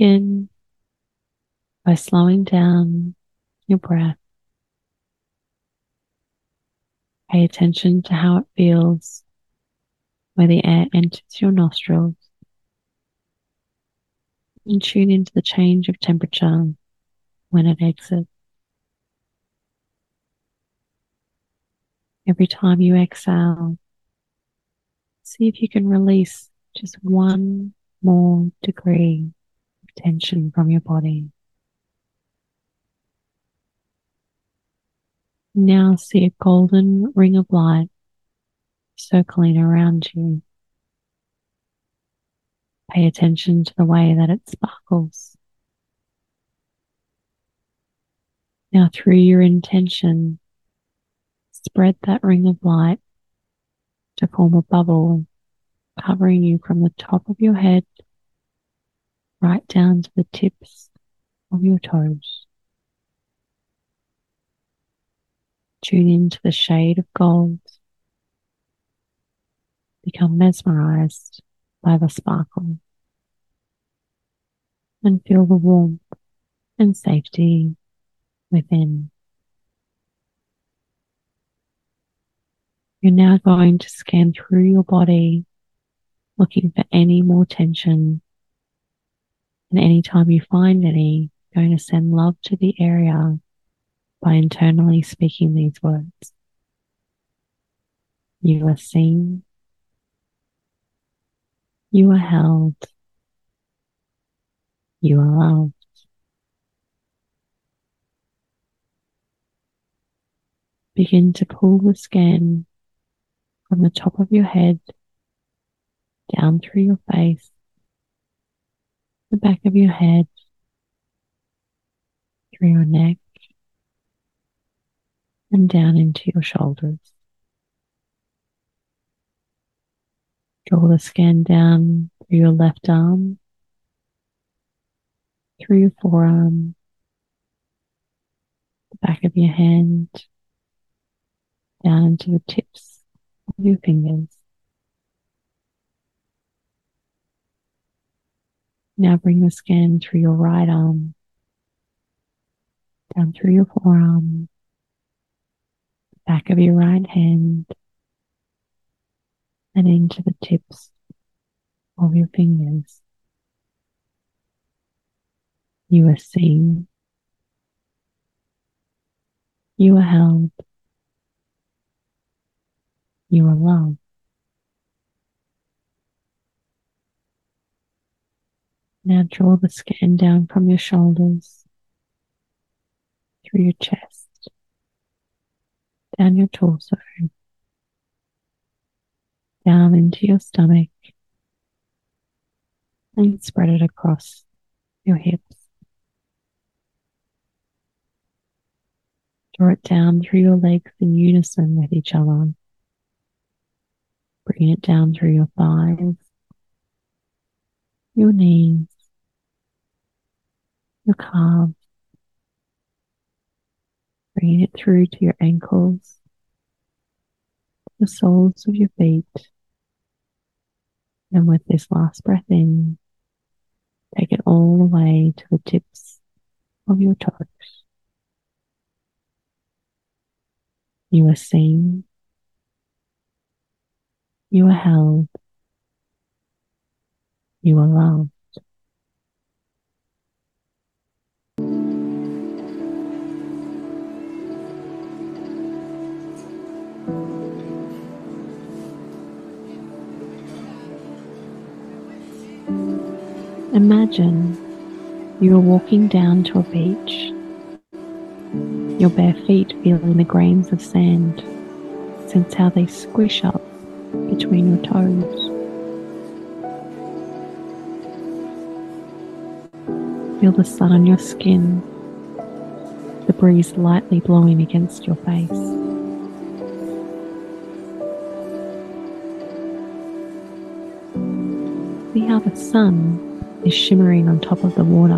Begin by slowing down your breath. Pay attention to how it feels where the air enters your nostrils and tune into the change of temperature when it exits. Every time you exhale, see if you can release just one more degree tension from your body. Now see a golden ring of light circling around you. Pay attention to the way that it sparkles. Now, through your intention, spread that ring of light to form a bubble covering you from the top of your head down to the tips of your toes. Tune into the shade of gold. Become mesmerized by the sparkle and feel the warmth and safety within. You're now going to scan through your body looking for any more tension. And anytime you find any, going to send love to the area by internally speaking these words. You are seen. You are held. You are loved. Begin to pull the skin from the top of your head down through your face, the back of your head, through your neck, and down into your shoulders. Draw the scan down through your left arm, through your forearm, the back of your hand, down into the tips of your fingers. Now bring the skin through your right arm, down through your forearm, back of your right hand and into the tips of your fingers. You are seen. You are held. You are loved. Now draw the skin down from your shoulders through your chest down your torso, down into your stomach, and spread it across your hips. Draw it down through your legs in unison with each other. Bring it down through your thighs, your knees, your calves, bringing it through to your ankles, the soles of your feet. And with this last breath in, take it all the way to the tips of your toes. You are seen. You are held. You are loved. Imagine you are walking down to a beach, your bare feet feeling the grains of sand, sense how they squish up between your toes. Feel the sun on your skin, the breeze lightly blowing against your face. See how the sun is shimmering on top of the water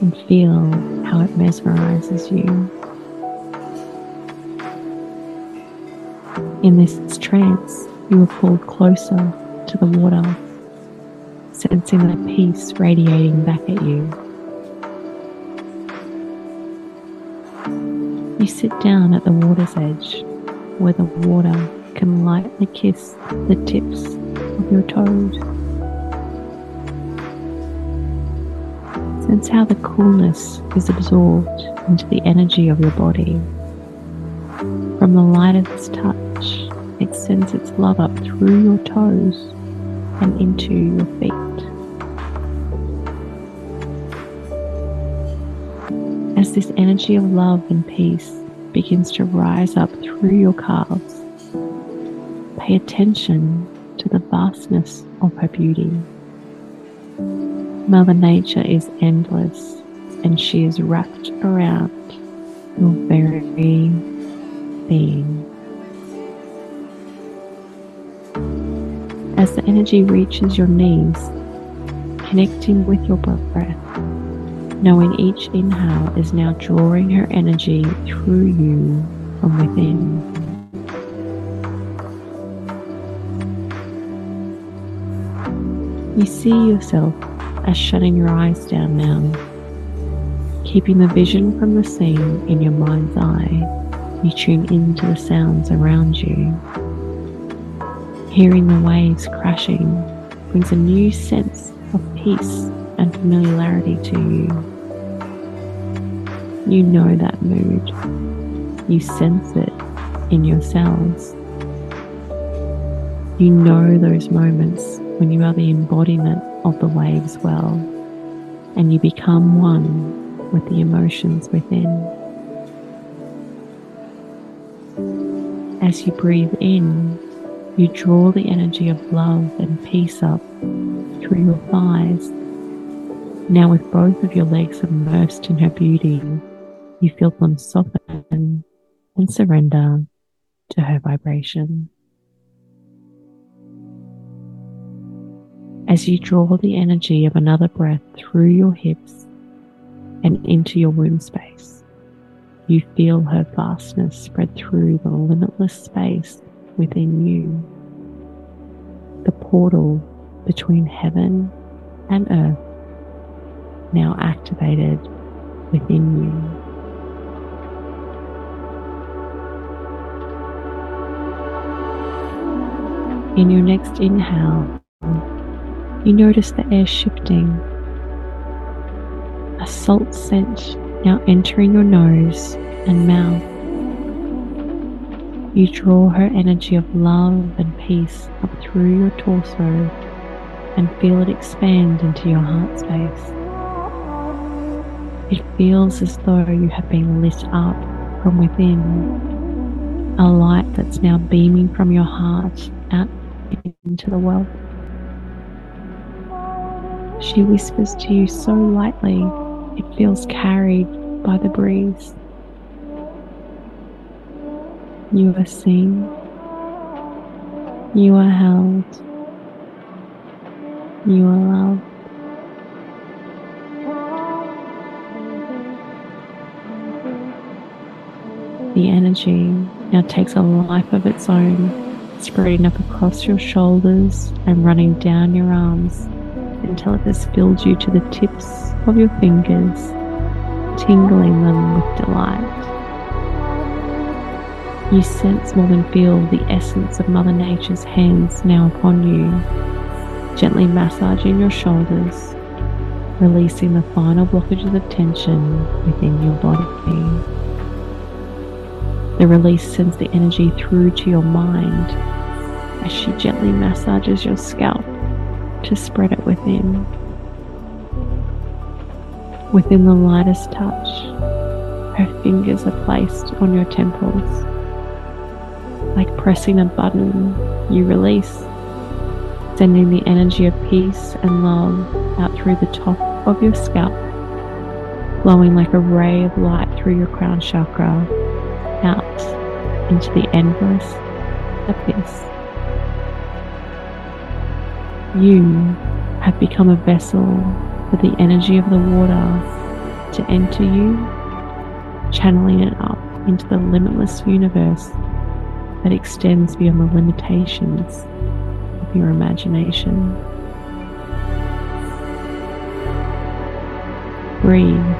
and feel how it mesmerizes you. In this trance, you are pulled closer to the water, sensing the peace radiating back at you. You sit down at the water's edge where the water can lightly kiss the tips of your toes. Sense how the coolness is absorbed into the energy of your body. From the lightest touch, it sends its love up through your toes and into your feet. As this energy of love and peace begins to rise up through your calves, pay attention to the vastness of her beauty. Mother Nature is endless and she is wrapped around your very being. As the energy reaches your knees, connecting with your breath, knowing each inhale is now drawing her energy through you from within. You see yourself as shutting your eyes down now, keeping the vision from the scene in your mind's eye. You tune into the sounds around you. Hearing the waves crashing brings a new sense of peace and familiarity to you. You know that mood. You sense it in your cells. You know those moments when you are the embodiment of the waves well, and you become one with the emotions within. As you breathe in, you draw the energy of love and peace up through your thighs. Now, with both of your legs immersed in her beauty, you feel them soften and surrender to her vibration. As you draw the energy of another breath through your hips and into your womb space. You feel her vastness spread through the limitless space within you. The portal between heaven and earth now activated within you. In your next inhale, you notice the air shifting. A salt scent now entering your nose and mouth. You draw her energy of love and peace up through your torso and feel it expand into your heart space. It feels as though you have been lit up from within, a light that's now beaming from your heart out into the world. She whispers to you so lightly, it feels carried by the breeze. You are seen. You are held. You are loved. The energy now takes a life of its own, spreading up across your shoulders and running down your arms until it has filled you to the tips of your fingers, tingling them with delight. You sense more than feel the essence of Mother Nature's hands now upon you, gently massaging your shoulders, releasing the final blockages of tension within your body. The release sends the energy through to your mind as she gently massages your scalp to spread it within. Within the lightest touch, her fingers are placed on your temples. Like pressing a button, you release, sending the energy of peace and love out through the top of your scalp, flowing like a ray of light through your crown chakra out into the endless abyss. You have become a vessel for the energy of the water to enter you, channeling it up into the limitless universe that extends beyond the limitations of your imagination. Breathe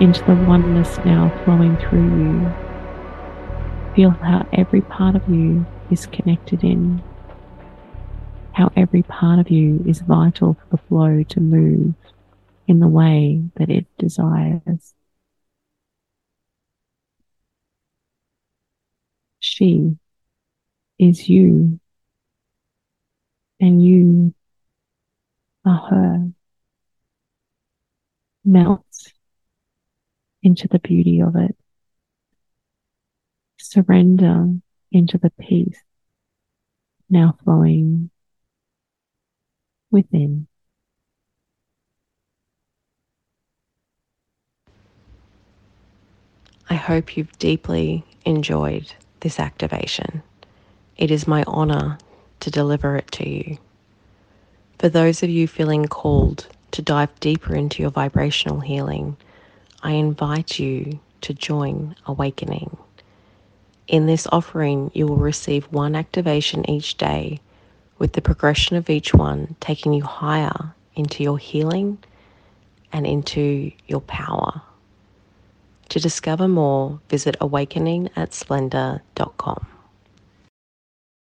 into the oneness now flowing through you. Feel how every part of you is connected in how every part of you is vital for the flow to move in the way that it desires. She is you, and you are her. Melts into the beauty of it. Surrender into the peace now flowing within. I hope you've deeply enjoyed this activation. It is my honor to deliver it to you. For those of you feeling called to dive deeper into your vibrational healing, I invite you to join Awakening. In this offering, you will receive one activation each day, with the progression of each one taking you higher into your healing and into your power. To discover more, visit awakeningatsplendor.com.